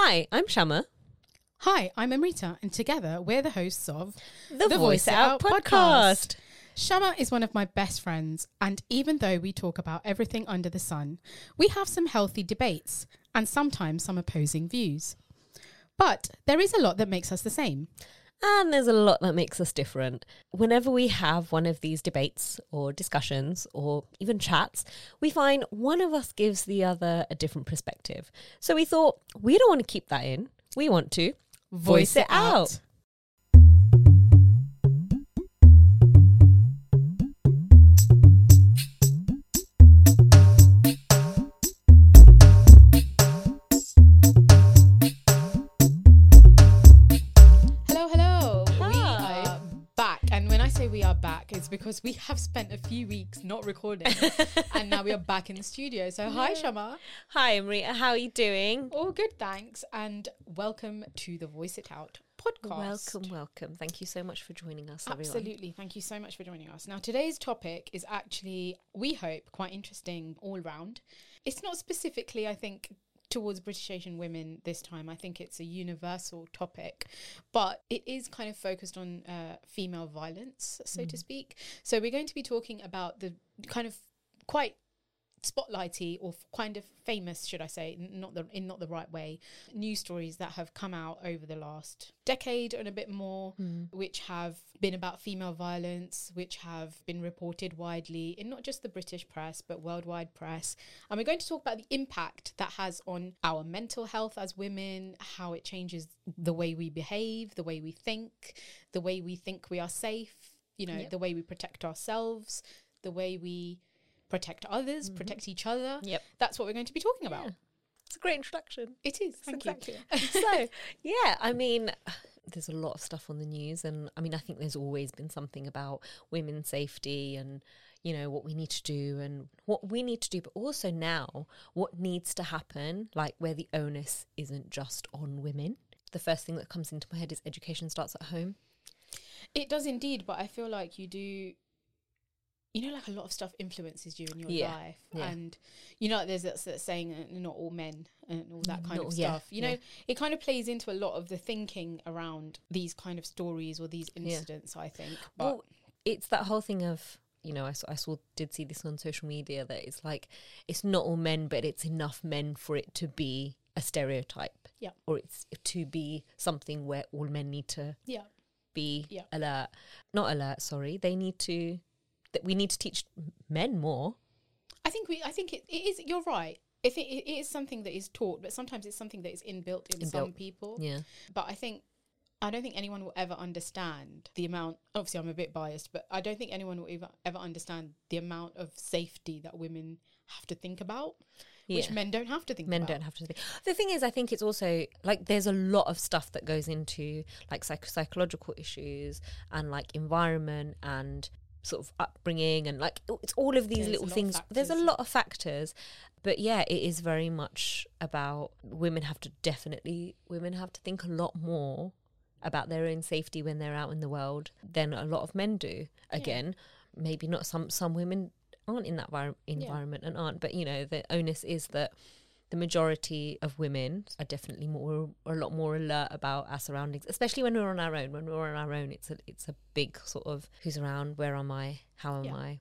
Hi, I'm Shama. Hi, I'm Amrita, and together we're the hosts of The, Voice Out podcast. Shama is one of my best friends, and even though we talk about everything under the sun, we have some healthy debates and sometimes some opposing views. But there is a lot that makes us the same. And there's a lot that makes us different. Whenever we have one of these debates or discussions or even chats, we find one of us gives the other a different perspective. So we thought we don't want to keep that in. We want to voice, it out. Hello, because we have spent a few weeks not recording and now we are back in the studio. So, hi, Shama. Hi, Maria. How are you doing? All good, thanks. And welcome to the Voice It Out podcast. Welcome, welcome. Thank you so much for joining us, everyone. Absolutely. Thank you so much for joining us. Now, today's topic is actually, we hope, quite interesting all round. It's not specifically, I think, towards British Asian women this time. I think it's a universal topic, but it is kind of focused on uh, female violence, so to speak. So, we're going to be talking about the kind of quite spotlighty or f- kind of famous should i say not the in not the right way news stories that have come out over the last decade and a bit more hmm. which have been about female violence which have been reported widely in not just the british press but worldwide press and we're going to talk about the impact that has on our mental health as women how it changes the way we behave the way we think the way we think we are safe you know Yep. the way we protect ourselves the way we protect others, mm-hmm. protect each other. Yep. That's what we're going to be talking about. Yeah. It's a great introduction. It is. Thank exactly. you. so yeah i mean there's a lot of stuff on the news and i mean i think there's always been something about women's safety and you know what we need to do and what we need to do but also now what needs to happen like where the onus isn't just on women the first thing that comes into my head is education starts at home It does indeed, but I feel like you do. You know, like a lot of stuff influences you in your Yeah, life, yeah. and you know, there's that, that saying, uh, "Not all men," and all that kind Not- of yeah, stuff. You know, yeah. it kind of plays into a lot of the thinking around these kind of stories or these Yeah. incidents. I think, but well it's that whole thing of you know I saw, I saw did see this on social media that it's like it's not all men but it's enough men for it to be a stereotype Yeah. or it's to be something where all men need to yeah, be Yeah. alert not alert sorry they need to that we need to teach men more I think we. I think it, it is. You're right. If it, it is something that is taught, but sometimes it's something that is inbuilt in some people. yeah But I think I don't think anyone will ever understand the amount. Obviously, I'm a bit biased, but I don't think anyone will ever ever understand the amount of safety that women have to think about, which men don't have to think about men about. don't have to think. The thing is, I think it's also like there's a lot of stuff that goes into like psych- psychological issues and like environment and sort of upbringing and like it's all of these little things. There's a lot of factors, but yeah, it is very much about women have to definitely women have to think a lot more about their own safety when they're out in the world than a lot of men do. Again, maybe not some some women aren't in that envir- environment and aren't, but you know the onus is that the majority of women are definitely more are a lot more alert about our surroundings, especially when we're on our own. When we're on our own, it's a it's a big sort of who's around, where am I, how am Yeah. I?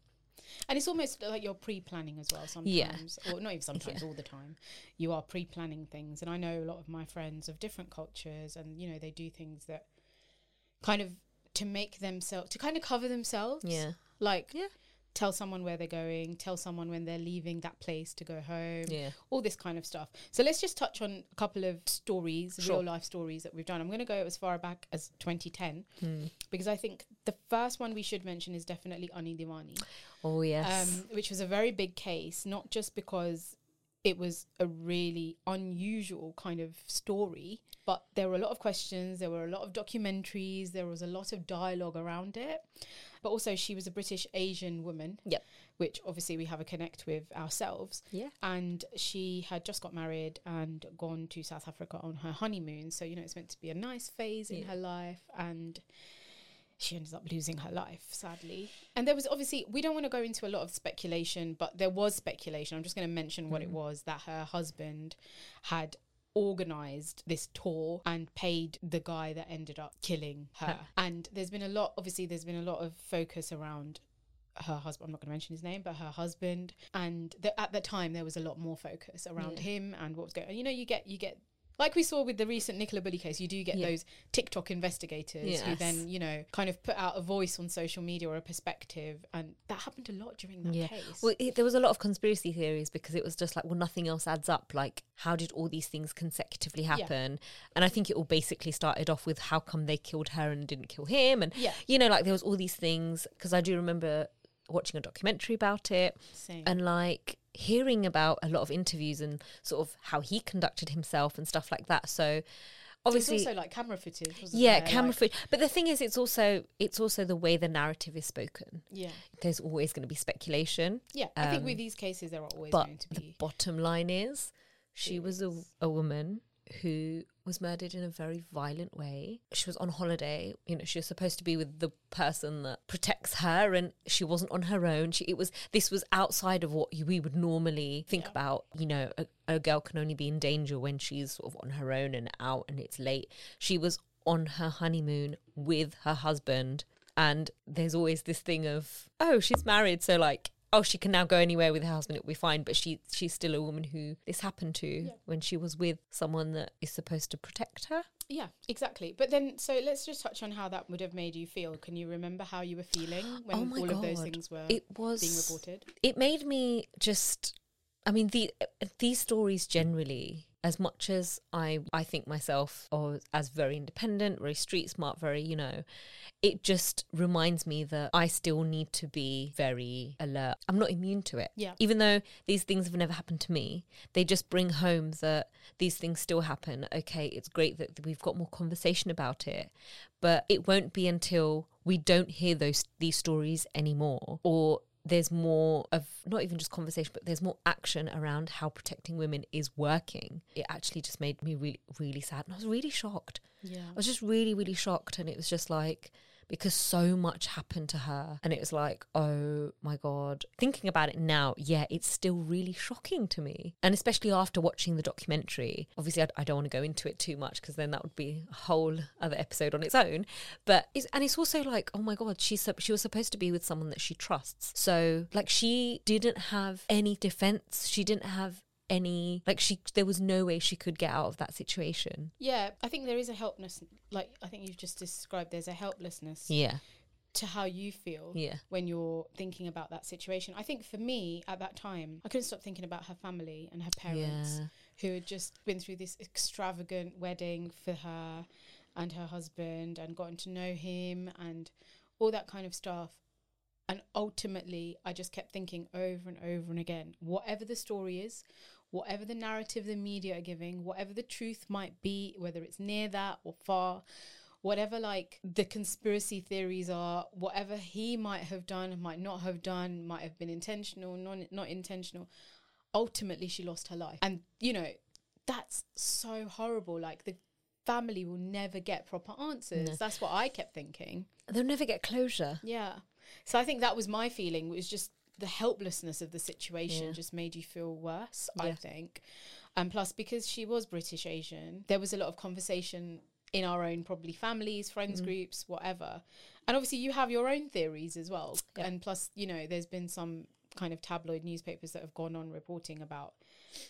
And it's almost like you're pre-planning as well sometimes, or not even sometimes, all the time. You are pre-planning things, and I know a lot of my friends of different cultures, and you know they do things that kind of to make themselves to kind of cover themselves. Yeah, like Yeah. Tell someone where they're going, tell someone when they're leaving that place to go home. yeah, all this kind of stuff. So let's just touch on a couple of stories, Sure. real life stories that we've done. I'm going to go as far back as 2010 Hmm. because I think the first one we should mention is definitely Anni Dewani, oh yes, um, which was a very big case, not just because it was a really unusual kind of story, but there were a lot of questions, there were a lot of documentaries, there was a lot of dialogue around it. But also, she was a British Asian woman, Yep. which obviously we have a connect with ourselves yeah, and she had just got married and gone to South Africa on her honeymoon. So, you know, it's meant to be a nice phase in her life. And she ended up losing her life, sadly. And there was obviously, we don't want to go into a lot of speculation, but there was speculation. I'm just going to mention what it mm. was that her husband had organized this tour and paid the guy that ended up killing her. Her. And there's been a lot, obviously, there's been a lot of focus around her husband. I'm not going to mention his name, but her husband. And the, at the time, there was a lot more focus around Yeah. him and what was going. on. You know, you get you get. Like we saw with the recent Nicola Bulley case, you do get Yeah. those TikTok investigators who then, you know, kind of put out a voice on social media or a perspective. And that happened a lot during that Yeah. case. Well, it, there was a lot of conspiracy theories because it was just like, well, nothing else adds up. Like, how did all these things consecutively Yeah. happen? And I think it all basically started off with how come they killed her and didn't kill him? And, Yeah. you know, like there was all these things because I do remember watching a documentary about it Same. and like hearing about a lot of interviews and sort of how he conducted himself and stuff like that. So, obviously, Obviously, also like camera footage. Wasn't yeah, there? camera Like- footage. But the thing is, it's also it's also the way the narrative is spoken. Yeah, There's always going to be speculation. yeah. I think Um, with these cases, there are always But going to the bottom line is, she was a, a woman who was murdered in a very violent way. She was on holiday. You know, she was supposed to be with the person that protects her, and she wasn't on her own. She, it was this was outside of what we would normally think Yeah. about. You know, a, a girl can only be in danger when she's sort of on her own and out, and it's late. She was on her honeymoon with her husband. And there's always this thing of, oh, she's married, so like, oh, she can now go anywhere with her husband; it'll be fine. But she she's still a woman who this happened to Yeah. when she was with someone that is supposed to protect her. Yeah, exactly. But then, so let's just touch on how that would have made you feel. Can you remember how you were feeling when Oh all of those things were It was being reported? It made me just. I mean, the these stories generally, as much as I I think myself or as very independent, very street smart, very you know, it just reminds me that I still need to be very alert. I'm not immune to it. Yeah. Even though these things have never happened to me, they just bring home that these things still happen. Okay, it's great that we've got more conversation about it, but it won't be until we don't hear those these stories anymore or there's more of not even just conversation but there's more action around how protecting women is working it actually just made me really really sad and i was really shocked Yeah. I was just really, really shocked. And it was just like, because so much happened to her. And it was like, oh my God. Thinking about it now, yeah, it's still really shocking to me. And especially after watching the documentary. Obviously, I, I don't want to go into it too much because then that would be a whole other episode on its own. But it's, and it's also like, oh my God, she's, she was supposed to be with someone that she trusts. So, like, she didn't have any defense. She didn't have any like she there was no way she could get out of that situation Yeah, I think there is a helplessness. Like I think you've just described, there's a helplessness yeah to how you feel yeah when you're thinking about that situation. I think for me at that time, I couldn't stop thinking about her family and her parents Yeah. who had just been through this extravagant wedding for her and her husband and gotten to know him and all that kind of stuff. And ultimately, I just kept thinking over and over and again whatever the story is, whatever the narrative the media are giving, whatever the truth might be, whether it's near that or far, whatever like the conspiracy theories are, whatever he might have done, might not have done, might have been intentional, non not intentional. Ultimately, she lost her life, and you know that's so horrible. Like the family will never get proper answers. No. That's what I kept thinking. they'll never get closure Yeah. So I think that was my feeling. Was just the helplessness of the situation Yeah. just made you feel worse. I think, and plus because she was British Asian, there was a lot of conversation in our own probably families, friends Mhm. groups, whatever. And obviously you have your own theories as well. Yeah. And plus, you know, there's been some kind of tabloid newspapers that have gone on reporting about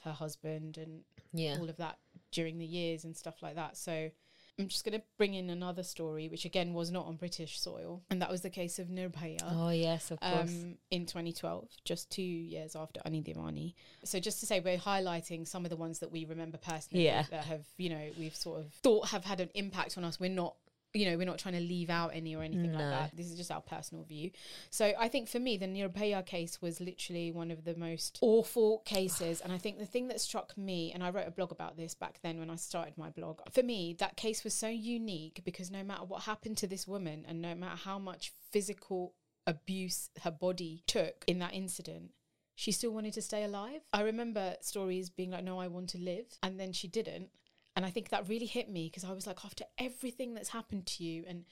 her husband and yeah all of that during the years and stuff like that. So I'm just going to bring in another story, which again was not on British soil, and that was the case of Nirbhaya. oh yes of course Um, in 2012, just two years after Anni Dewani. So, just to say, we're highlighting some of the ones that we remember personally Yeah. that have, you know, we've sort of thought have had an impact on us. We're not, you know, we're not trying to leave out any or anything like that. This is just our personal view. So, I think for me, the Nirbhaya case was literally one of the most awful cases. And I think the thing that struck me, and I wrote a blog about this back then when I started my blog, for me, that case was so unique because no matter what happened to this woman and no matter how much physical abuse her body took in that incident, she still wanted to stay alive. I remember stories being like, no, I want to live. And then she didn't. And I think that really hit me because I was like, after everything that's happened to you and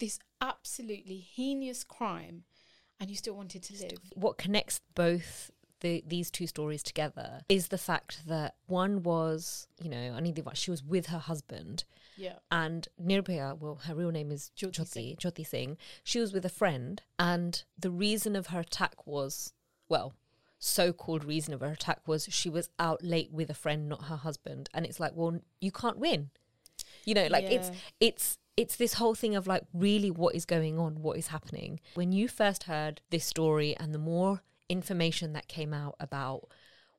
this absolutely heinous crime, and you still wanted to live. what connects both the these two stories together is the fact that one was, you know, I need the she was with her husband Yeah. and Nirbhaya, well, her real name is Jyoti Jyoti, Singh. Jyoti Singh. She was with a friend, and the reason of her attack was, well, so-called reason of her attack was she was out late with a friend, not her husband. And it's like, well, you can't win. You know, like it's it's it's this whole thing of like really what is going on, what is happening. When you first heard this story, and the more information that came out about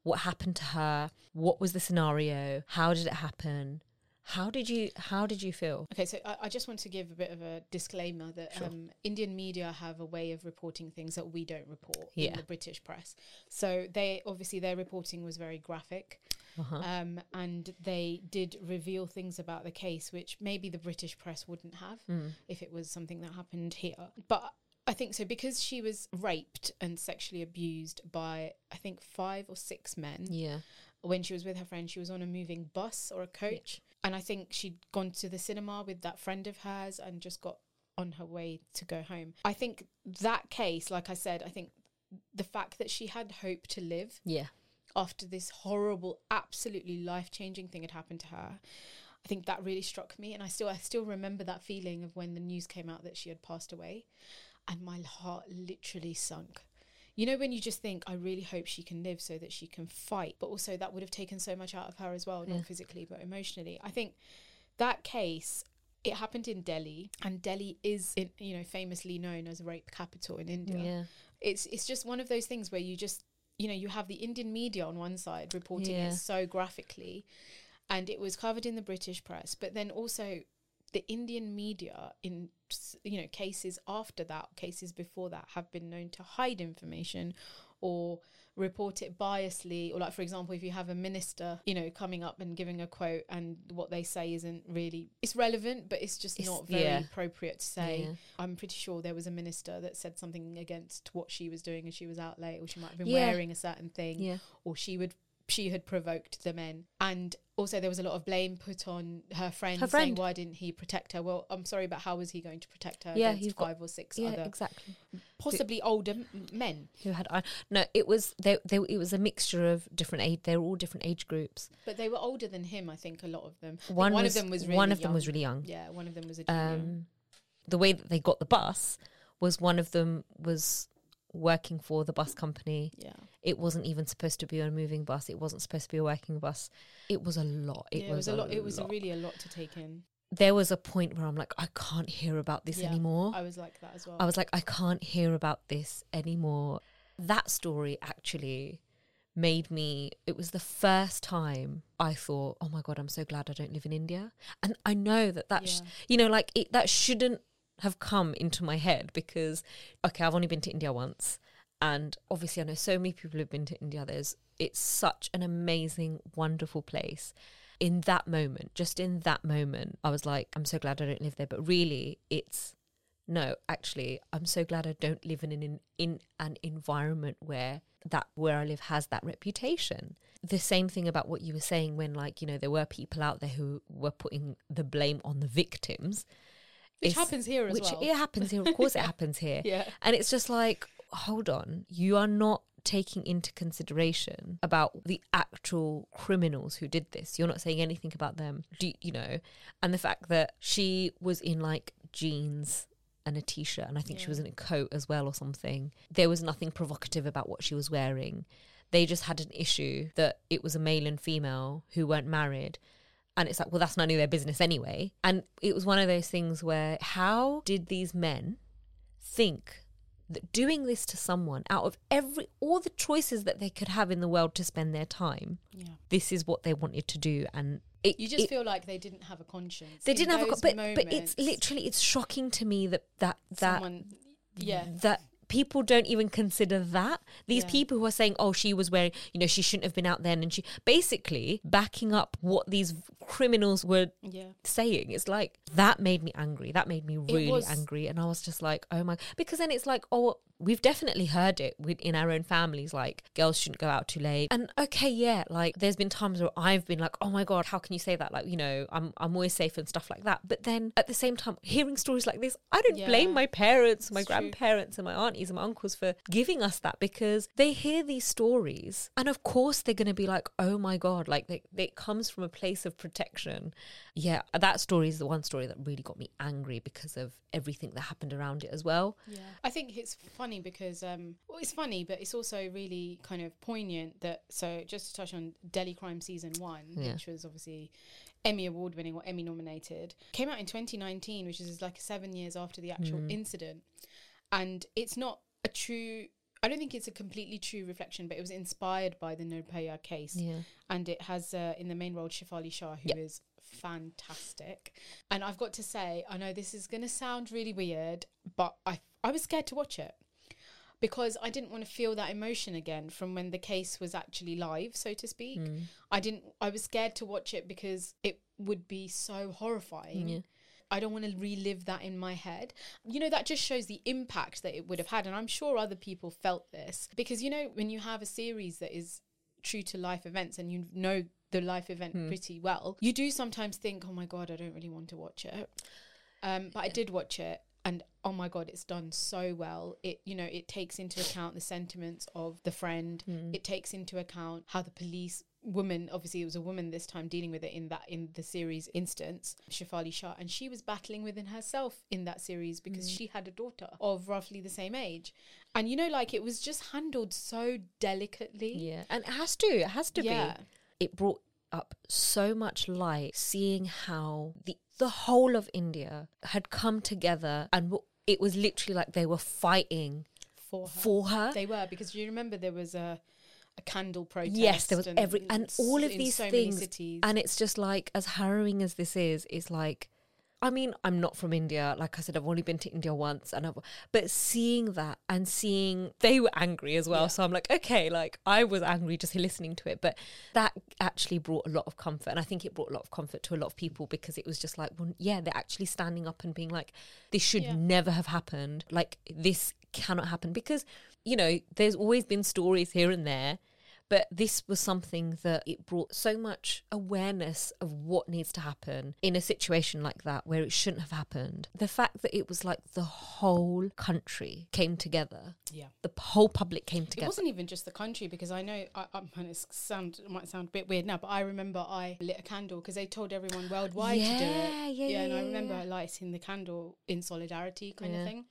what happened to her, what was the scenario, how did it happen, how did you how did you feel? Okay, so I, I just want to give a bit of a disclaimer that Sure. um, Indian media have a way of reporting things that we don't report Yeah. in the British press. So they obviously their reporting was very graphic, Uh-huh. um, and they did reveal things about the case which maybe the British press wouldn't have Mm. if it was something that happened here. But I think so because she was raped and sexually abused by I think five or six men Yeah. when she was with her friend, she was on a moving bus or a coach. And I think she'd gone to the cinema with that friend of hers and just got on her way to go home. I think that case, like I said, I think the fact that she had hope to live Yeah. after this horrible, absolutely life changing thing had happened to her. I think that really struck me, and I still I still remember that feeling of when the news came out that she had passed away, and my heart literally sunk. You know when you just think, I really hope she can live so that she can fight, but also that would have taken so much out of her as well, Yeah. not physically but emotionally. I think that case. It happened in Delhi, and Delhi is, in, you know, famously known as rape capital in India Yeah. it's it's just one of those things where you just you know you have the Indian media on one side reporting Yeah. it so graphically and it was covered in the British press but then also the Indian media in you know cases after that cases before that have been known to hide information or report it biasly or like for example if you have a minister you know coming up and giving a quote and what they say isn't really it's relevant but it's just It's- not very yeah. appropriate to say Yeah. I'm pretty sure there was a minister that said something against what she was doing and she was out late or she might have been Yeah. wearing a certain thing Yeah. or she would she had provoked the men and also there was a lot of blame put on her friend, Her saying why didn't he protect her well i'm sorry but how was he going to protect her Yeah, against you've got- five or six Yeah, other exactly. possibly older men Who had I? No, it was they, they. It was a mixture of different age. They were all different age groups. but they were older than him i think a lot of them One, one was, of them was really one of them was young. really young. yeah one of them was a junior. Um, the way that they got the bus was one of them was working for the bus company. yeah It wasn't even supposed to be a moving bus. It wasn't supposed to be a working bus. It was a lot. It, yeah, was, a lot it was lot. really a lot to take in There was a point where I'm like, I can't hear about this Yeah, anymore. i was like that as well I was like, I can't hear about this anymore. That story actually made me, it was the first time I thought, oh my God, I'm so glad I don't live in India. And I know that that, sh- you know, like it, that shouldn't have come into my head because, okay, I've only been to India once. And obviously, I know so many people who've been to India. There's, it's such an amazing, wonderful place. In that moment, just in that moment, I was like, I'm so glad I don't live there. But really, it's no, actually, I'm so glad I don't live in an in an environment where that where I live has that reputation. The same thing about what you were saying when like, you know, there were people out there who were putting the blame on the victims. Which happens here as which well it happens here. Of course it happens here. yeah And it's just like, hold on, you are not taking into consideration about the actual criminals who did this. You're not saying anything about them, do, you know, and the fact that she was in like jeans and a t-shirt and I think she was in a coat as well or something. There was nothing provocative about what she was wearing. They just had an issue that it was a male and female who weren't married. And it's like, well, that's none of their business anyway. And it was one of those things where how did these men think that doing this to someone out of every all the choices that they could have in the world to spend their time, yeah this is what they wanted to do, and it, You just it- feel like they didn't have a conscience. they didn't have a co- those but but it's literally it's shocking to me that that that someone, yeah, that people don't even consider that these Yeah. people who are saying oh she was wearing you know she shouldn't have been out then and she basically backing up what these criminals were yeah. saying it's like that made me angry that made me really was- angry and i was just like oh my because then it's like oh we've definitely heard it in our own families like girls shouldn't go out too late and okay yeah like there's been times where i've been like oh my god how can you say that like you know i'm i'm always safe and stuff like that but then at the same time hearing stories like this i don't Yeah. blame my parents my It's true. grandparents and my aunties and my uncles for giving us that because they hear these stories and of course they're going to be like oh my god like they, they, it comes from a place of protection yeah that story is the one story that really got me angry because of everything that happened around it as well Yeah. I think it's funny because um well it's funny but it's also really kind of poignant that so just to touch on Delhi Crime season 1 Yeah. which was obviously Emmy award winning or Emmy nominated came out in 2019 which is like 7 years after the actual Mm. incident and it's not a true I don't think it's a completely true reflection but it was inspired by the Nirbhaya case yeah and it has uh, in the main role Shefali Shah, who is Yep. fantastic. And I've got to say, I know this is going to sound really weird, but I I was scared to watch it because I didn't want to feel that emotion again from when the case was actually live, so to speak. Mm. I didn't. I was scared to watch it because it would be so horrifying. Yeah. I don't want to relive that in my head. You know, that just shows the impact that it would have had. And I'm sure other people felt this because, you know, when you have a series that is true to life events and you know the life event Hmm. pretty well, you do sometimes think, oh my God, I don't really want to watch it. Um, but I did watch it. And oh my god, it's done so well. It you know it takes into account the sentiments of the friend. Mm. It takes into account how the police woman, obviously it was a woman this time dealing with it in that in the series instance, Shefali Shah, and she was battling within herself in that series because Mm. she had a daughter of roughly the same age, and you know like it was just handled so delicately. Yeah, and it has to. It has to Yeah. be. It brought up so much light, seeing how the the whole of India had come together, and w- it was literally like they were fighting for her. for her. They were because you remember there was a a candle protest. Yes, there was every and all of these so things, and it's just like as harrowing as this is. It's like, I mean, I'm not from India. Like I said, I've only been to India once, and I've, but seeing that and seeing they were angry as well. Yeah. So I'm like, okay, like I was angry just listening to it, but that actually brought a lot of comfort, and I think it brought a lot of comfort to a lot of people because it was just like, well, yeah, they're actually standing up and being like, this should Yeah. never have happened. Like this cannot happen because you know there's always been stories here and there but this was something that it brought so much awareness of what needs to happen in a situation like that where it shouldn't have happened the fact that it was like the whole country came together yeah. the whole public came together. It wasn't even just the country because I know I, I'm going to sound it might sound a bit weird now, but I remember I lit a candle because they told everyone worldwide to do it. Yeah, yeah, yeah, and I remember yeah. lighting the candle in solidarity kind Yeah. of thing.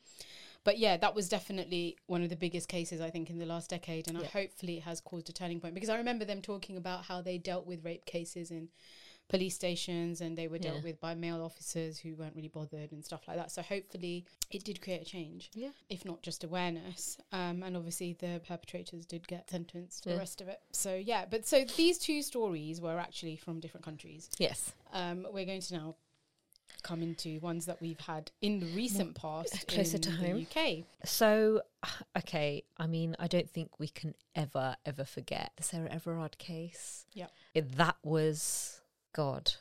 But yeah, that was definitely one of the biggest cases I think in the last decade, and I Yeah. hopefully it has caused a turning point because I remember them talking about how they dealt with rape cases in police stations and they were dealt Yeah. with by male officers who weren't really bothered and stuff like that. So hopefully it did create a change yeah if not just awareness. Um, and obviously the perpetrators did get sentenced for Yeah. the rest of it. So yeah, but so these two stories were actually from different countries. yes Um, we're going to now come into ones that we've had in the recent past, closer in to the home. UK. so okay i mean i don't think we can ever ever forget the sarah everard case. It- that was god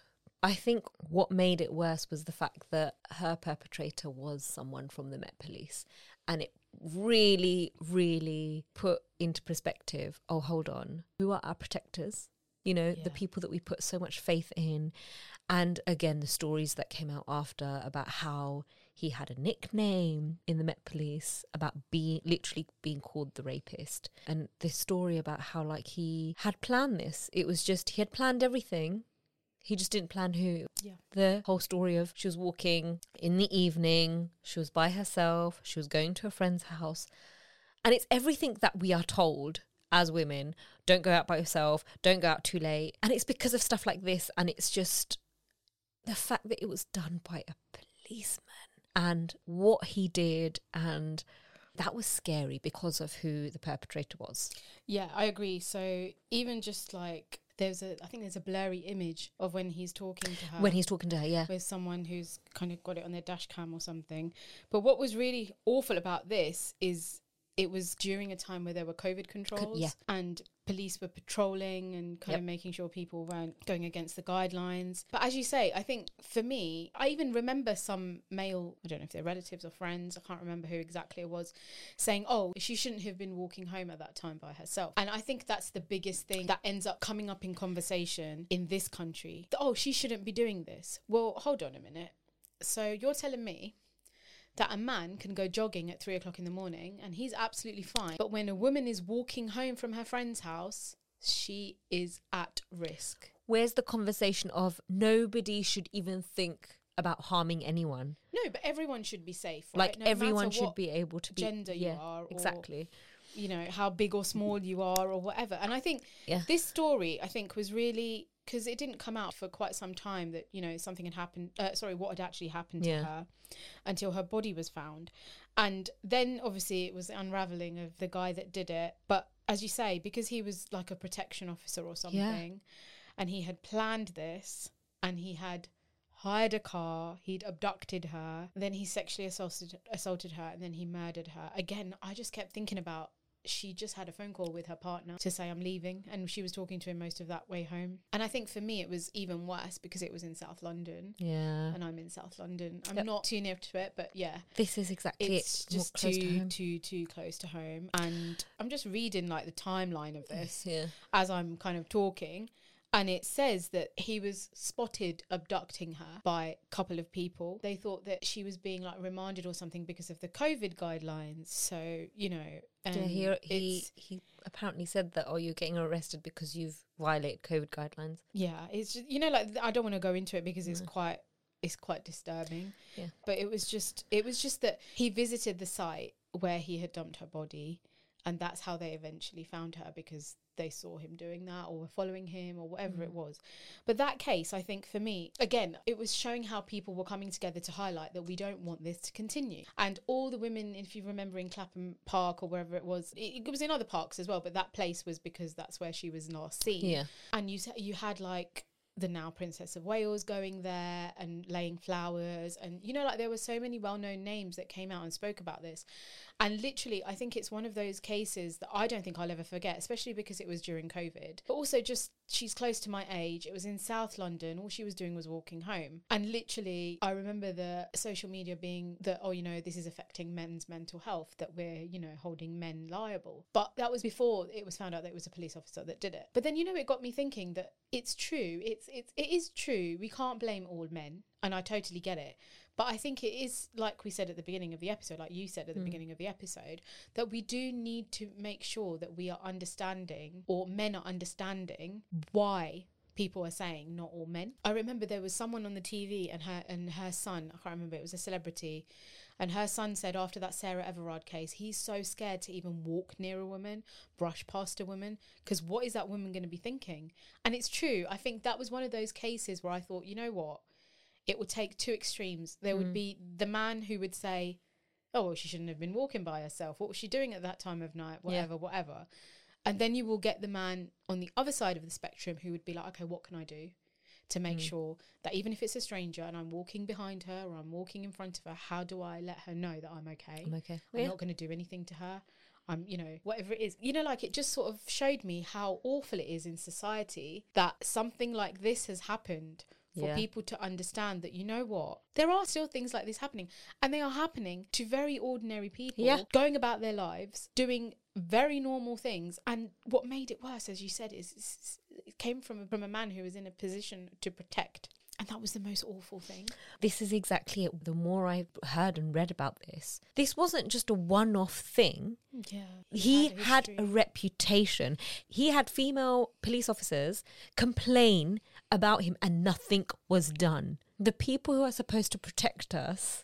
i think what made it worse was the fact that her perpetrator was someone from the met police and it really really put into perspective oh hold on who are our protectors you know Yeah. the people that we put so much faith in and again the stories that came out after about how he had a nickname in the Met Police about being literally being called the rapist. And this story about how like he had planned this. It was just he had planned everything. He just didn't plan who. Yeah. The whole story of she was walking in the evening, she was by herself, she was going to a friend's house. And it's everything that we are told as women don't go out by yourself, don't go out too late. And it's because of stuff like this. And it's just the fact that it was done by a policeman and what he did. And that was scary because of who the perpetrator was. Yeah, I agree. So even just like there's a, I think there's a blurry image of when he's talking to her. When he's talking to her, yeah. with someone who's kind of got it on their dash cam or something. But what was really awful about this is it was during a time where there were COVID controls yeah. and police were patrolling and kind Yep. of making sure people weren't going against the guidelines. But as you say, I think for me, I even remember some male, I don't know if they're relatives or friends, I can't remember who exactly it was, saying, oh, she shouldn't have been walking home at that time by herself. And I think that's the biggest thing that ends up coming up in conversation in this country. Oh, she shouldn't be doing this. Well, hold on a minute. So you're telling me that a man can go jogging at three o'clock in the morning and he's absolutely fine. But when a woman is walking home from her friend's house, she is at risk. Where's the conversation of nobody should even think about harming anyone? No, but everyone should be safe. Right? Like No everyone should be able to be gender you yeah, are or- exactly. you know how big or small you are or whatever and i think Yeah. this story i think was really because it didn't come out for quite some time that you know something had happened uh, sorry what had actually happened to Yeah. her until her body was found. And then obviously it was the unraveling of the guy that did it. But as you say because he was like a protection officer or something and he had planned this and he had hired a car he'd abducted her then he sexually assaulted assaulted her and then he murdered her. Again i just kept thinking about she just had a phone call with her partner to say I'm leaving and she was talking to him most of that way home. And I think for me it was even worse because it was in South London Yeah. and I'm in South London. I'm Yep. not too near to it, but yeah. This is exactly It's it. Just too to too too close to home. And I'm just reading like the timeline of this Yeah. as I'm kind of talking. And it says that he was spotted abducting her by a couple of people. They thought that she was being like remanded or something because of the COVID guidelines. So, you know, um, yeah, he he he apparently said that oh you're getting arrested because you've violated COVID guidelines. yeah, it's just, you know, like I don't want to go into it because it's quite it's quite disturbing. Yeah. But it was just it was just that he visited the site where he had dumped her body and that's how they eventually found her because they saw him doing that or were following him or whatever it mm. was. But that case, I think for me, again, it was showing how people were coming together to highlight that we don't want this to continue. And all the women, if you remember in Clapham Park or wherever it was, it, it was in other parks as well, but that place was because that's where she was last seen Yeah. and you you had like the now Princess of Wales going there and laying flowers and you know like there were so many well-known names that came out and spoke about this and literally I think it's one of those cases that I don't think I'll ever forget especially because it was during covid. But also just she's close to my age. It was in South London. All she was doing was walking home. And literally I remember the social media being that oh you know this is affecting men's mental health that we're you know holding men liable. But that was before it was found out that it was a police officer that did it. But then you know it got me thinking that it's true. It's it's it is true. We can't blame all men. And I totally get it but I think it is like we said at the beginning of the episode like you said at the hmm. beginning of the episode that we do need to make sure that we are understanding or men are understanding why people are saying not all men. I remember there was someone on the TV and her and her son, I can't remember, it was a celebrity, and her son said after that Sarah Everard case, he's so scared to even walk near a woman, brush past a woman, because what is that woman going to be thinking? And it's true. I think that was one of those cases where I thought, you know what? It would take two extremes. There would mm. be the man who would say, oh, well, she shouldn't have been walking by herself. What was she doing at that time of night? Yeah. Whatever, whatever. And then you will get the man on the other side of the spectrum who would be like, okay, what can I do to make mm. sure that even if it's a stranger and I'm walking behind her or I'm walking in front of her, how do I let her know that I'm okay? I'm okay. I'm Yeah. not going to do anything to her. I'm, you know, whatever it is. You know, like it just sort of showed me how awful it is in society that something like this has happened for Yeah. people to understand that, you know what, there are still things like this happening and they are happening to very ordinary people Yeah. going about their lives, doing very normal things. And what made it worse, as you said, is, it came from, from a man who was in a position to protect. And that was the most awful thing. This is exactly it. The more I heard and read about this, this wasn't just a one off thing. Yeah. He a had a reputation. He had female police officers complain about him and nothing was done. The people who are supposed to protect us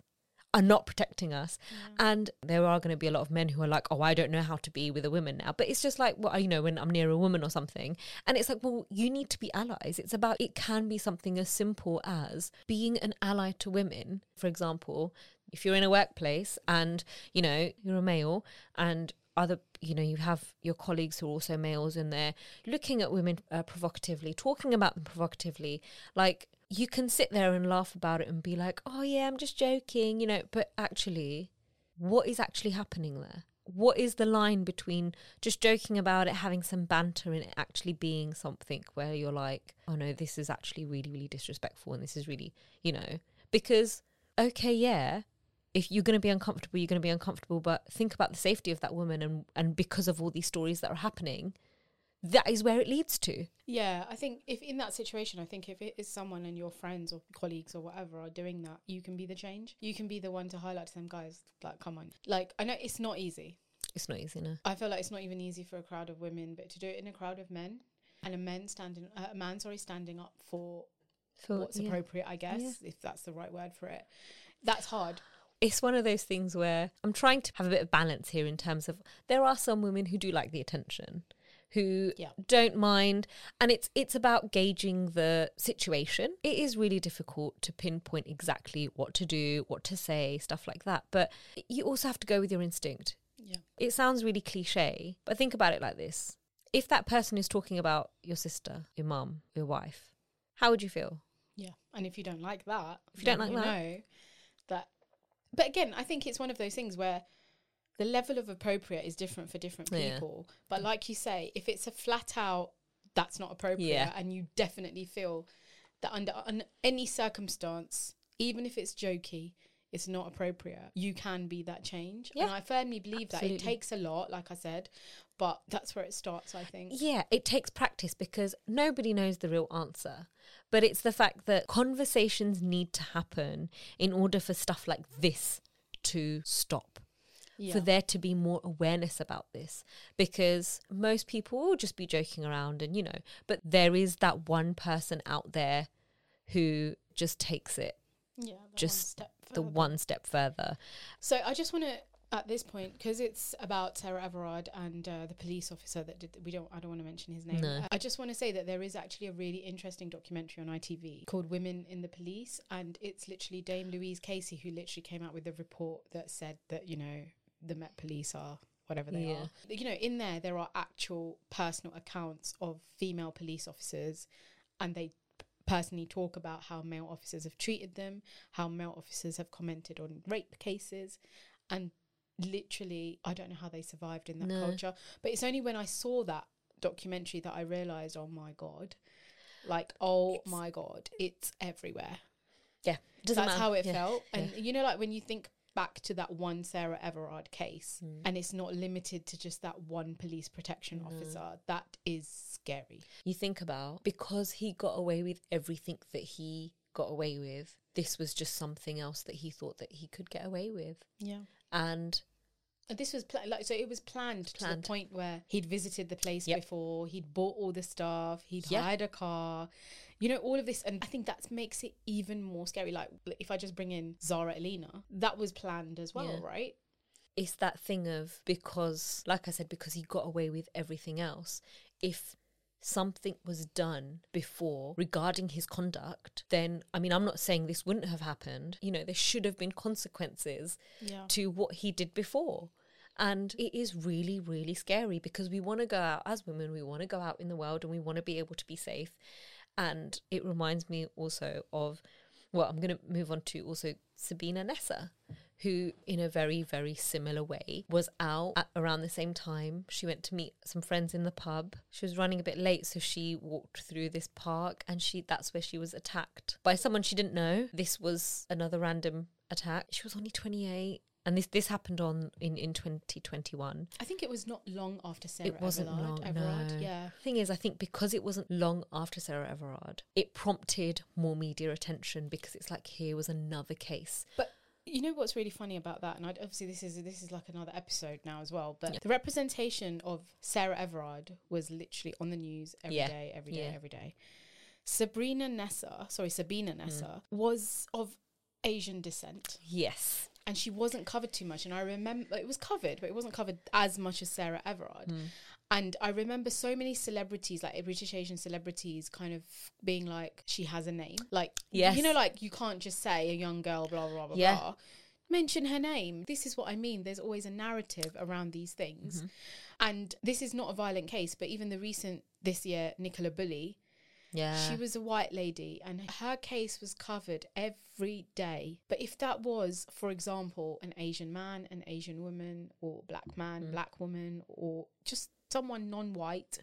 are not protecting us. Mm. And there are going to be a lot of men who are like, oh, I don't know how to be with a woman now. But it's just like, well, you know, when I'm near a woman or something. And it's like, well, you need to be allies. It's about, it can be something as simple as being an ally to women. For example, if you're in a workplace and, you know, you're a male and other you know you have your colleagues who are also males and they're looking at women uh, provocatively talking about them provocatively. Like you can sit there and laugh about it and be like oh yeah i'm just joking you know but actually what is actually happening there? What is the line between just joking about it, having some banter, and it actually being something where you're like, oh no, this is actually really, really disrespectful, and this is really, you know, because okay, yeah, if you're going to be uncomfortable, you're going to be uncomfortable, but think about the safety of that woman, and and because of all these stories that are happening, that is where it leads to. Yeah, I think if in that situation, I think if it is someone and your friends or colleagues or whatever are doing that, you can be the change. You can be the one to highlight to them, guys, like, come on. Like, I know it's not easy. It's not easy, no. I feel like it's not even easy for a crowd of women, but to do it in a crowd of men and a man standing, uh, a man, sorry, standing up for, For- what's yeah. appropriate, I guess, Yeah. if that's the right word for it. That's hard. It's one of those things where I'm trying to have a bit of balance here in terms of there are some women who do like the attention, who Yeah. don't mind, and it's it's about gauging the situation. It is really difficult to pinpoint exactly what to do, what to say, stuff like that. But you also have to go with your instinct. Yeah. It sounds really cliche, but think about it like this: if that person is talking about your sister, your mum, your wife, how would you feel? Yeah. And if you don't like that, If you don't like that. know that. But again, I think it's one of those things where the level of appropriate is different for different Yeah. people. But like you say, if it's a flat out, that's not appropriate, Yeah. and you definitely feel that under un- any circumstance, even if it's jokey, it's not appropriate. You can be that change, and I firmly believe that it takes a lot, like I said, but that's where it starts. I think. Yeah, it takes practice because nobody knows the real answer. But it's the fact that conversations need to happen in order for stuff like this to stop. Yeah. For there to be more awareness about this. Because most people will just be joking around and, you know, but there is that one person out there who just takes it yeah, the one just step the one step further. So I just want to, at this point, because it's about Sarah Everard and uh, the police officer that did. We don't. I don't want to mention his name. No. I just want to say that there is actually a really interesting documentary on ITV called "Women in the Police," and it's literally Dame Louise Casey who literally came out with a report that said that you know the Met Police are whatever they Yeah. are. You know, in there there are actual personal accounts of female police officers, and they personally talk about how male officers have treated them, how male officers have commented on rape cases, and literally, I don't know how they survived in that No. culture. But it's only when I saw that documentary that I realized, oh my god, like oh It's- my god, it's everywhere. Yeah. Doesn't That's matter. how it Yeah. felt, and you know, like when you think back to that one Sarah Everard case, Mm. and it's not limited to just that one police protection No. officer. That is scary. you think about because he got away with everything that he got away with this was just something else that he thought that he could get away with Yeah. and And this was pla- like so. It was planned, planned, to the point where he'd visited the place Yep. before, he'd bought all the stuff, he'd Yeah. hired a car, you know, all of this, and I think that makes it even more scary. Like if I just bring in Zara Aleena, that was planned as well, Yeah. right? it's that thing of because like i said because he got away with everything else if something was done before regarding his conduct then i mean i'm not saying this wouldn't have happened you know there should have been consequences Yeah. to what he did before. And it is really, really scary because we want to go out as women, we want to go out in the world and we want to be able to be safe. And it reminds me also of, well, I'm going to move on to also Sabina Nessa, who, in a very, very similar way, was out at around the same time. She went to meet some friends in the pub. She was running a bit late, so she walked through this park and she that's where she was attacked by someone she didn't know. This was another random attack. She was only 28. And this this happened on in, in 2021. I think it was not long after Sarah it wasn't Everard. long. Everard, no. yeah. Thing is, I think because it wasn't long after Sarah Everard, it prompted more media attention because it's like here was another case. But you know what's really funny about that, and I'd, obviously this is this is like another episode now as well. But Yeah. the representation of Sarah Everard was literally on the news every day, Yeah. every day, Yeah. every day. Sabrina Nessa, sorry, Sabina Mm. Nessa, was of Asian descent, Yes. And she wasn't covered too much. And I remember it was covered, but it wasn't covered as much as Sarah Everard. Mm. And I remember so many celebrities, like British Asian celebrities, kind of being like, she has a name. Like, Yes. you know, like you can't just say a young girl, blah, blah, blah, Yeah. blah. Mention her name. This is what I mean. There's always a narrative around these things. Mm-hmm. And this is not a violent case, but even the recent, this year, Nicola Bulley, Yeah. She was a white lady and her case was covered every day. But if that was, for example, an Asian man, an Asian woman, or black man, Mm. black woman, or just someone non white,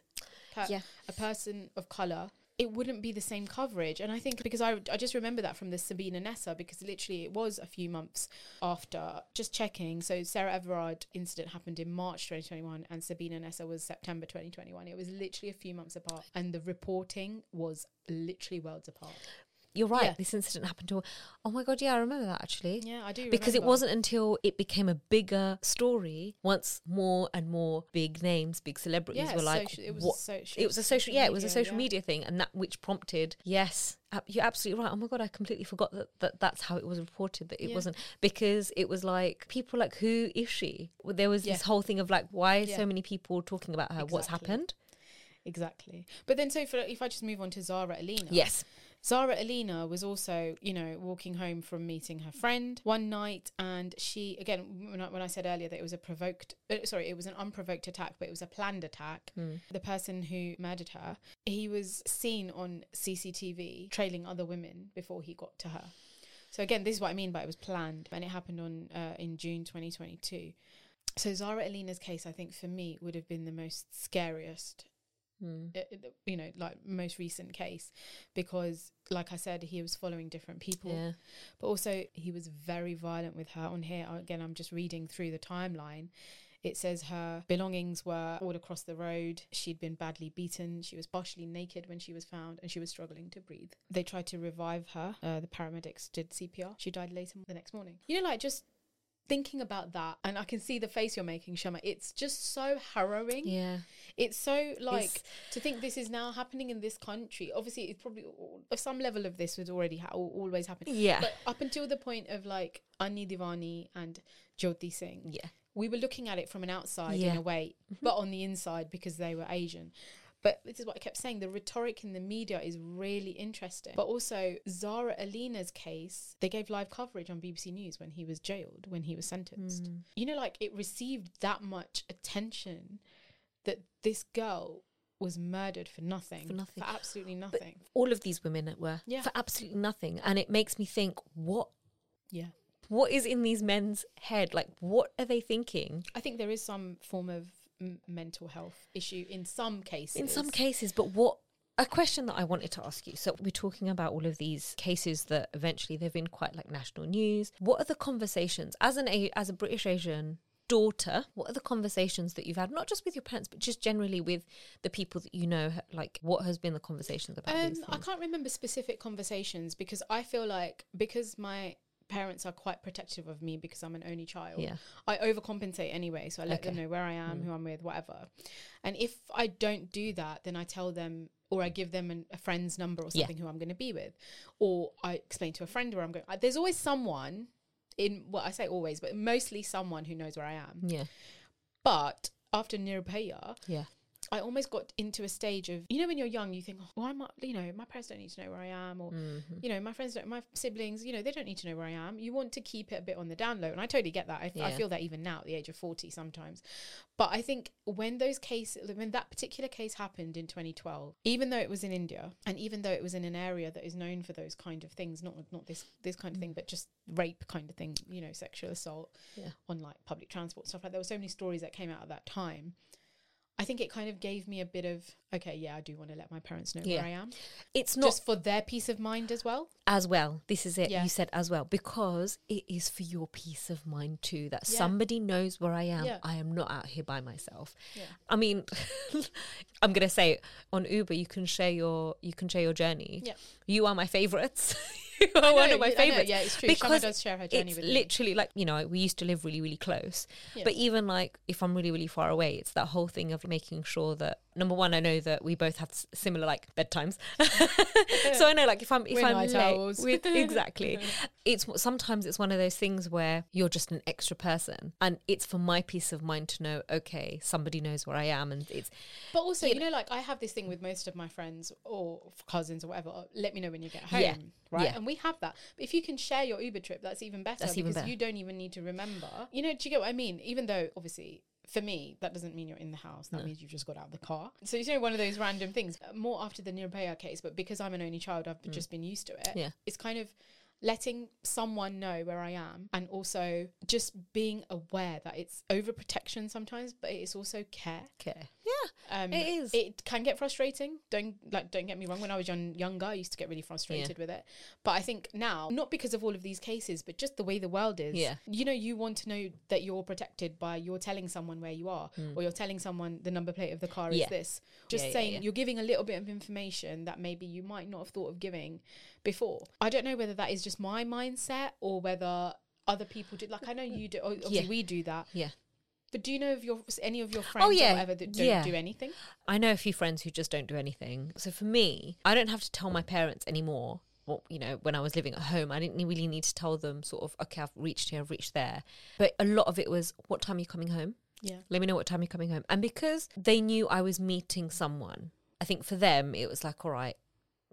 per- Yeah. a person of color, it wouldn't be the same coverage. And I think because I, I just remember that from the Sabina Nessa, because literally it was a few months after just checking. So Sarah Everard incident happened in March 2021 and Sabina Nessa was September 2021. It was literally a few months apart. And the reporting was literally worlds apart. You're right. Yeah. This incident happened to. Oh my god, yeah, I remember that actually. Yeah, I do. Because it wasn't until it became a bigger story once more and more big names, big celebrities Yeah, were like, social- it was what? social- it was a social, yeah, it was a social yeah. media thing, and that which prompted, yes, you're absolutely right. Oh my god, I completely forgot that, that that's how it was reported. That it Yeah. wasn't because it was like people like, who is she? Well, There was this whole thing of like, why Yeah. so many people talking about her? What's happened? Exactly. But then, so for, if I just move on to Zara Aleena. Yes, Zara Aleena was also, you know, walking home from meeting her friend one night, and she again, when I, when I said earlier that it was a provoked, uh, sorry, it was an unprovoked attack, but it was a planned attack. The person who murdered her, he was seen on CCTV trailing other women before he got to her. So again, this is what I mean by it was planned, and it happened on uh, in June 2022. So Zara Aleena's case, I think for me, would have been the most scariest Mm. you know, like most recent case, because, like I said, he was following different people, yeah, but also he was very violent with her. On here, again, I'm just reading through the timeline. It says her belongings were all across the road. She'd been badly beaten. She was partially naked when she was found, and she was struggling to breathe. They tried to revive her. Uh, the paramedics did CPR. She died later the next morning. You know, like just thinking about that, and I can see the face you're making, Shama. It's just so harrowing. yeah. It's so like It's- to think this is now happening in this country. Obviously, it's probably some level of this was already ha- always happening. Yeah. But up until the point of like Anni Dewani and Jyoti Singh, Yeah. we were looking at it from an outside in Yeah. Mm-hmm. a way, but on the inside because they were Asian. But this is what I kept saying. The rhetoric in the media is really interesting. But also, Zara Aleena's case, they gave live coverage on BBC News when he was jailed, when he was sentenced. Mm. You know, like it received that much attention that this girl was murdered for nothing. For nothing. For absolutely nothing. All of these women were Yeah. for absolutely nothing, and it makes me think what yeah. what is in these men's head like what are they thinking I think there is some form of m- mental health issue in some cases. in some cases. but what a question that i wanted to ask you. So we're talking about all of these cases that eventually they've been quite like national news. What are the conversations as an A- as a british asian daughter what are the conversations that you've had not just with your parents but just generally with the people that you know like what has been the conversations about Um, I can't remember specific conversations because I feel like because my parents are quite protective of me because I'm an only child. yeah I overcompensate anyway, so I let them know where I am, Mm. who I'm with, whatever. And if I don't do that, then I tell them or I give them an, a friend's number or Yeah. something who I'm going to be with, or I explain to a friend where I'm going. I- There's always someone in well, I say always, but mostly someone who knows where I am. yeah But after Nirbhaya, yeah I almost got into a stage of you know when you're young, you think, oh, why am I? You know, my parents don't need to know where I am, or Mhm. you know, my friends don't, my siblings, you know, they don't need to know where I am. You want to keep it a bit on the down low, and I totally get that. I, I feel that even now at the age of forty sometimes. But I think when those cases, when that particular case happened in 2012, even though it was in India, and even though it was in an area that is known for those kind of things, not not this this kind of thing, but just rape kind of thing, you know, sexual assault Yeah. on like public transport stuff like. There were so many stories that came out at that time. I think it kind of gave me a bit of okay, yeah, I do want to let my parents know Yeah. where I am, it's not just for their peace of mind as well. as well. This is it. Yeah. You said as well because it is for your peace of mind too that Yeah. somebody knows where I am. I am not out here by myself. Yeah. I mean, I'm gonna say on Uber you can share your you can share your journey. Yeah. You are my favorites. I one know, of my I know, favorites. yeah, it's true. Shama does share her journey with me. literally like you know we used to live really really close, Yeah. but even like if I'm really really far away, it's that whole thing of making sure that number one I know that we both have similar like bedtimes, so I know like if I'm if We're I'm late owls. with exactly, it's sometimes it's one of those things where you're just an extra person, and it's for my peace of mind to know okay somebody knows where I am, and it's But also, you you know, like I have this thing with most of my friends or cousins or whatever. Let me know when you get home, Yeah. right? Yeah. And we have that. But if you can share your Uber trip, that's even better That's even because better. you don't even need to remember. You know, do you get what I mean? Even though obviously for me, that doesn't mean you're in the house. That No. means you've just got out of the car. So you know one of those random things. Uh, More after the Nirbhaya case, but because I'm an only child, I've Mm. just been used to it. Yeah. It's kind of letting someone know where I am and also just being aware that it's overprotection sometimes, but it's also care. Okay. Yeah. Um, It is. It can get frustrating. Don't like. Don't get me wrong. When I was young, younger, I used to get really frustrated with it. But I think now, not because of all of these cases, but just the way the world is. Yeah. You know, you want to know that you're protected by you're telling someone where you are, or you're telling someone the number plate of the car. Yeah. is this. Just Yeah, yeah, saying yeah. you're giving a little bit of information that maybe you might not have thought of giving before. I don't know whether that is just my mindset or whether other people do. Like I know you do. Obviously, Yeah. we do that. Yeah. But do you know of your any of your oh, friends Oh, yeah. or whatever that don't Yeah. do anything? I know a few friends who just don't do anything. So for me, I don't have to tell my parents anymore. Well, you know, when I was living at home, I didn't really need to tell them sort of, okay, I've reached here, I've reached there. But a lot of it was, what time are you coming home? Yeah. Let me know what time you're coming home. And because they knew I was meeting someone, I think for them, it was like, all right,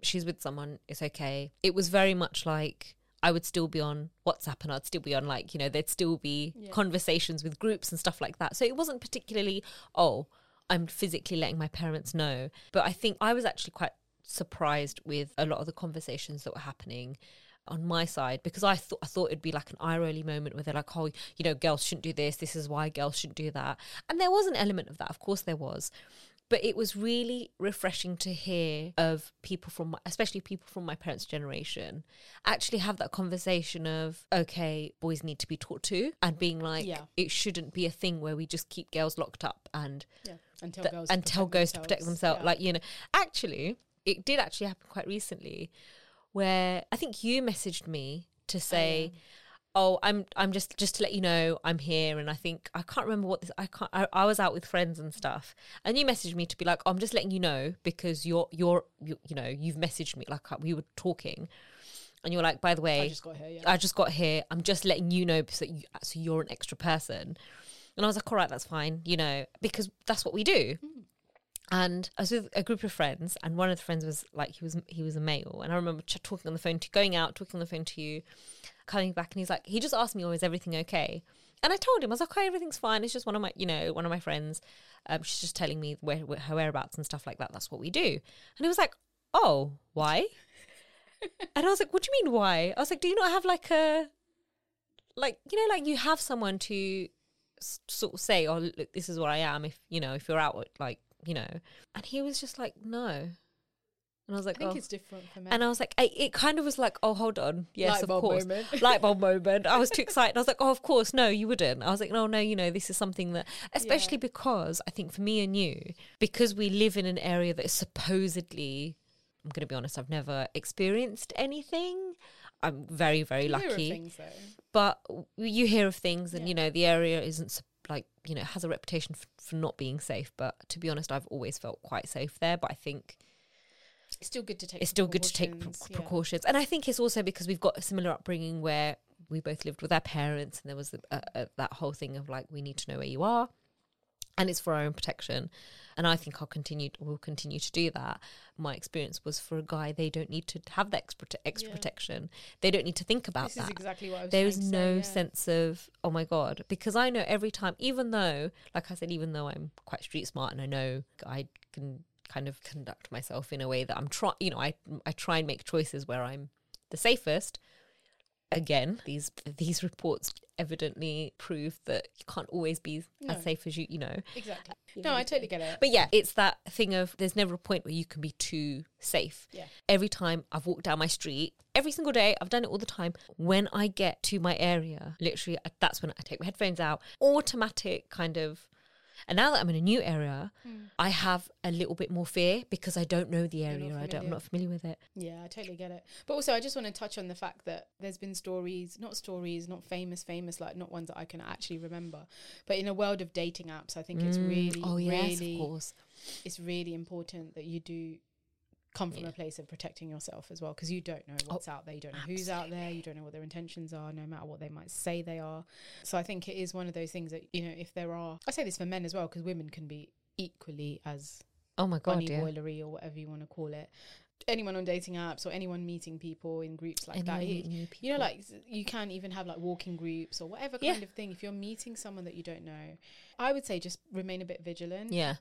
she's with someone, it's okay. It was very much like, I would still be on WhatsApp and I'd still be on like, you know, there'd still be Yeah. conversations with groups and stuff like that. So it wasn't particularly, oh, I'm physically letting my parents know. But I think I was actually quite surprised with a lot of the conversations that were happening on my side because I thought I thought it'd be like an eye rolly moment where they're like, oh, you know, girls shouldn't do this. This is why girls shouldn't do that. And there was an element of that, of course there was. But it was really refreshing to hear of people from, especially people from my parents' generation, actually have that conversation of, okay, boys need to be taught to, and being like, Yeah. it shouldn't be a thing where we just keep girls locked up and Yeah. Until th- girls and protect tell girls to protect themselves. themselves. Yeah. Like, you know, actually, it did actually happen quite recently where I think you messaged me to say, oh, Oh i'm I'm just just to let you know I'm here and I think I can't remember what this I can't I, I was out with friends and stuff and you messaged me to be like oh, I'm just letting you know because you're you're you, you know you've messaged me like uh, we were talking and you're like by the way I just got here. Yeah. I just got here. I'm just letting you know so, you, so you're an extra person. And I was like, all right, that's fine, you know, because that's what we do. And I was with a group of friends, and one of the friends was like, he was he was a male, and I remember ch- talking on the phone to going out, talking on the phone to you, coming back, and he's like, he just asked me, "Oh, is everything okay?" And I told him, I was like, "Okay, everything's fine. It's just one of my, you know, one of my friends. Um, she's just telling me where, where her whereabouts and stuff like that. That's what we do." And he was like, "Oh, why?" and I was like, "What do you mean why?" I was like, "Do you not have like a, like you know, like you have someone to s- sort of say, oh, look, this is where I am. If you know, if you're out, like you know." And he was just like, "No," and I was like, I think "Oh." it's different for men. And I was like, I, it kind of was like, oh, hold on. Yes, Light of course. moment. Light bulb moment. I was too excited. I was like, oh, of course. No, you wouldn't. I was like, no, no, you know, this is something that, especially because I think for me and you, because we live in an area that is supposedly, I'm going to be honest, I've never experienced anything. I'm very, very You lucky. things. But you hear of things and, Yeah. you know, the area isn't like, you know, has a reputation f- for not being safe. But to be honest, I've always felt quite safe there. But I think It's still good to take. it's still good to take pre- yeah. precautions. And I think it's also because we've got a similar upbringing where we both lived with our parents, and there was a, a, a, that whole thing of like we need to know where you are, and it's for our own protection. And I think I'll continue. Will continue to do that. My experience was for a guy, they don't need to have that extra extra Yeah. protection. They don't need to think about that. This that is exactly what I was. there is to say, no yeah. sense of oh my god because i know every time even though like i said even though i'm quite street smart and i know i can kind of conduct myself in a way that i'm trying you know i i try and make choices where i'm the safest again these these reports evidently prove that you can't always be No. as safe as you you know Exactly. Uh, no, I totally get it. but yeah, it's that thing of there's never a point where you can be too safe. Yeah. Every time I've walked down my street, every single day, I've done it all the time. When I get to my area, literally, that's when I take my headphones out, automatic kind of. And now that I'm in a new area, I have a little bit more fear because I don't know the area. I don't, I'm not familiar with it. Yeah, I totally get it. But also, I just want to touch on the fact that there's been stories, not stories, not famous, famous, like not ones that I can actually remember. But in a world of dating apps, I think it's Mm. really, oh yes, really, of course. it's really important that you do come from Yeah. a place of protecting yourself as well, because you don't know what's out there, you don't know who's out there, you don't know what their intentions are, no matter what they might say they are. So I think it is one of those things that you know, if there are, I say this for men as well, because women can be equally as Oh my god, yeah. boilery or whatever you want to call it. anyone on dating apps or anyone meeting people in groups like that. It- you know, like you can even have like walking groups or whatever Yeah. kind of thing. If you're meeting someone that you don't know, I would say just remain a bit vigilant. yeah,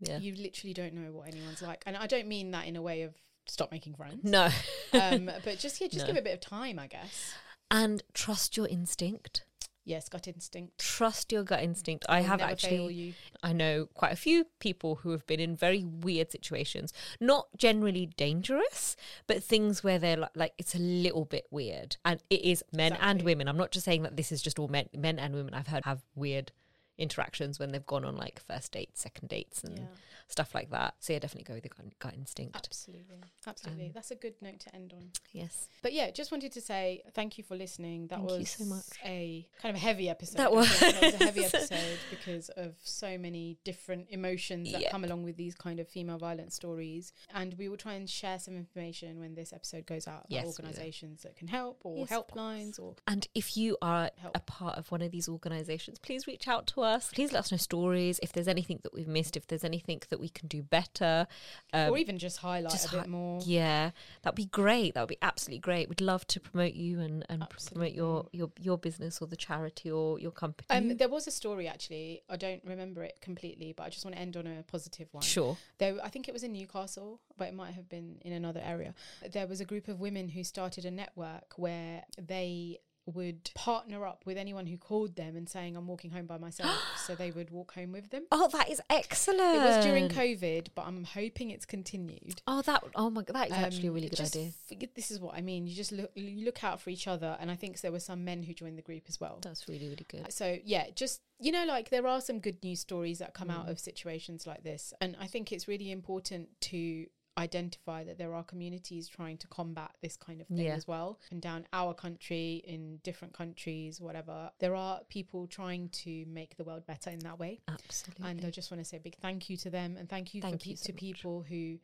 yeah. You literally don't know what anyone's like, and I don't mean that in a way of stop making friends. No, um, but just yeah, just No. give it a bit of time, I guess. and trust your instinct. Yes, gut instinct. Trust your gut instinct. I have actually. I know quite a few people who have been in very weird situations, not generally dangerous, but things where they're like, like it's a little bit weird. And it is men and women. I'm not just saying that this is just all men, men and women. I've heard have weird interactions when they've gone on like first dates, second dates, and Yeah, stuff like that. So yeah, definitely go with the gut, gut instinct. absolutely, absolutely. Um, That's a good note to end on. Yes, But yeah, just wanted to say thank you for listening. That Thank you was so much. a kind of a heavy episode. That think. That was a heavy episode because of so many different emotions that Yep. come along with these kind of female violence stories. And we will try and share some information when this episode goes out about Yes, organisations that can help or Yes, helplines or And if you are Help. a part of one of these organizations, please reach out to us. Please let us know stories. If there's anything that we've missed, if there's anything that we can do better. Um, or even just highlight just a bit more. yeah, that'd be great. That would be absolutely great. We'd love to promote you and, and pr- promote your, your, your business or the charity or your company. Um, there was a story actually. I don't remember it completely, but I just want to end on a positive one. sure. There, I think it was in Newcastle, but it might have been in another area. There was a group of women who started a network where they would partner up with anyone who called them and saying, "I'm walking home by myself," so they would walk home with them. Oh, that is excellent. It was during COVID, but I'm hoping it's continued. Oh, that. Oh my god, that is actually a Um, really good just idea. f- this is what I mean. You just look, you look out for each other, and I think there were some men who joined the group as well. That's really really good. So yeah, just you know, like there are some good news stories that come out Mm. of situations like this, and I think it's really important to identify that there are communities trying to combat this kind of thing Yeah. as well. And down our country, in different countries, whatever, there are people trying to make the world better in that way. Absolutely. And I just want to say a big thank you to them, and thank you Thank for you pe- so to much. people who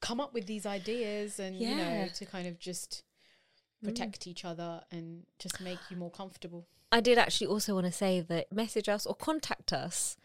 come up with these ideas and you know to kind of just Mm. protect each other and just make you more comfortable. I did actually also want to say that message us or contact us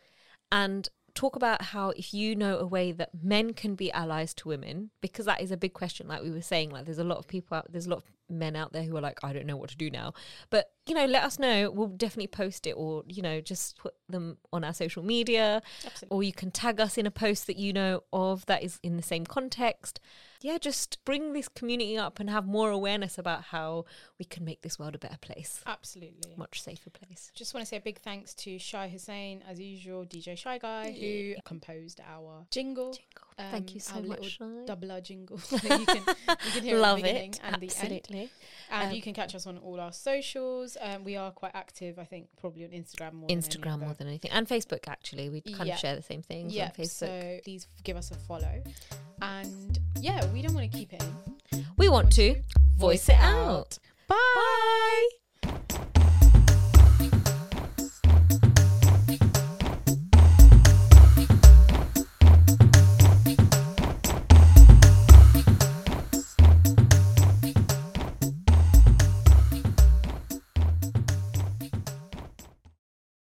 and talk about how if you know a way that men can be allies to women because that is a big question like we were saying like there's a lot of people out there's a lot of men out there who are like I don't know what to do now but you know let us know we'll definitely post it or you know just put them on our social media Absolutely. or you can tag us in a post that you know of that is in the same context yeah just bring this community up and have more awareness about how we can make this world a better place Absolutely. much safer place Just want to say a big thanks to Shai Hussein, as usual, DJ Shy Guy, who composed our jingle. Jingle. Thank you um, so our much, Double R jingle. you can, you can hear Love it. and the end. Absolutely. And Um, you can catch us on all our socials. Um, we are quite active, I think, probably on Instagram more than Instagram more than anything, and Facebook. Actually, we kind Yeah. of share the same things Yeah, on Facebook. so please give us a follow. And yeah, we don't want to keep it in. we want to Voice it out. Bye. Bye.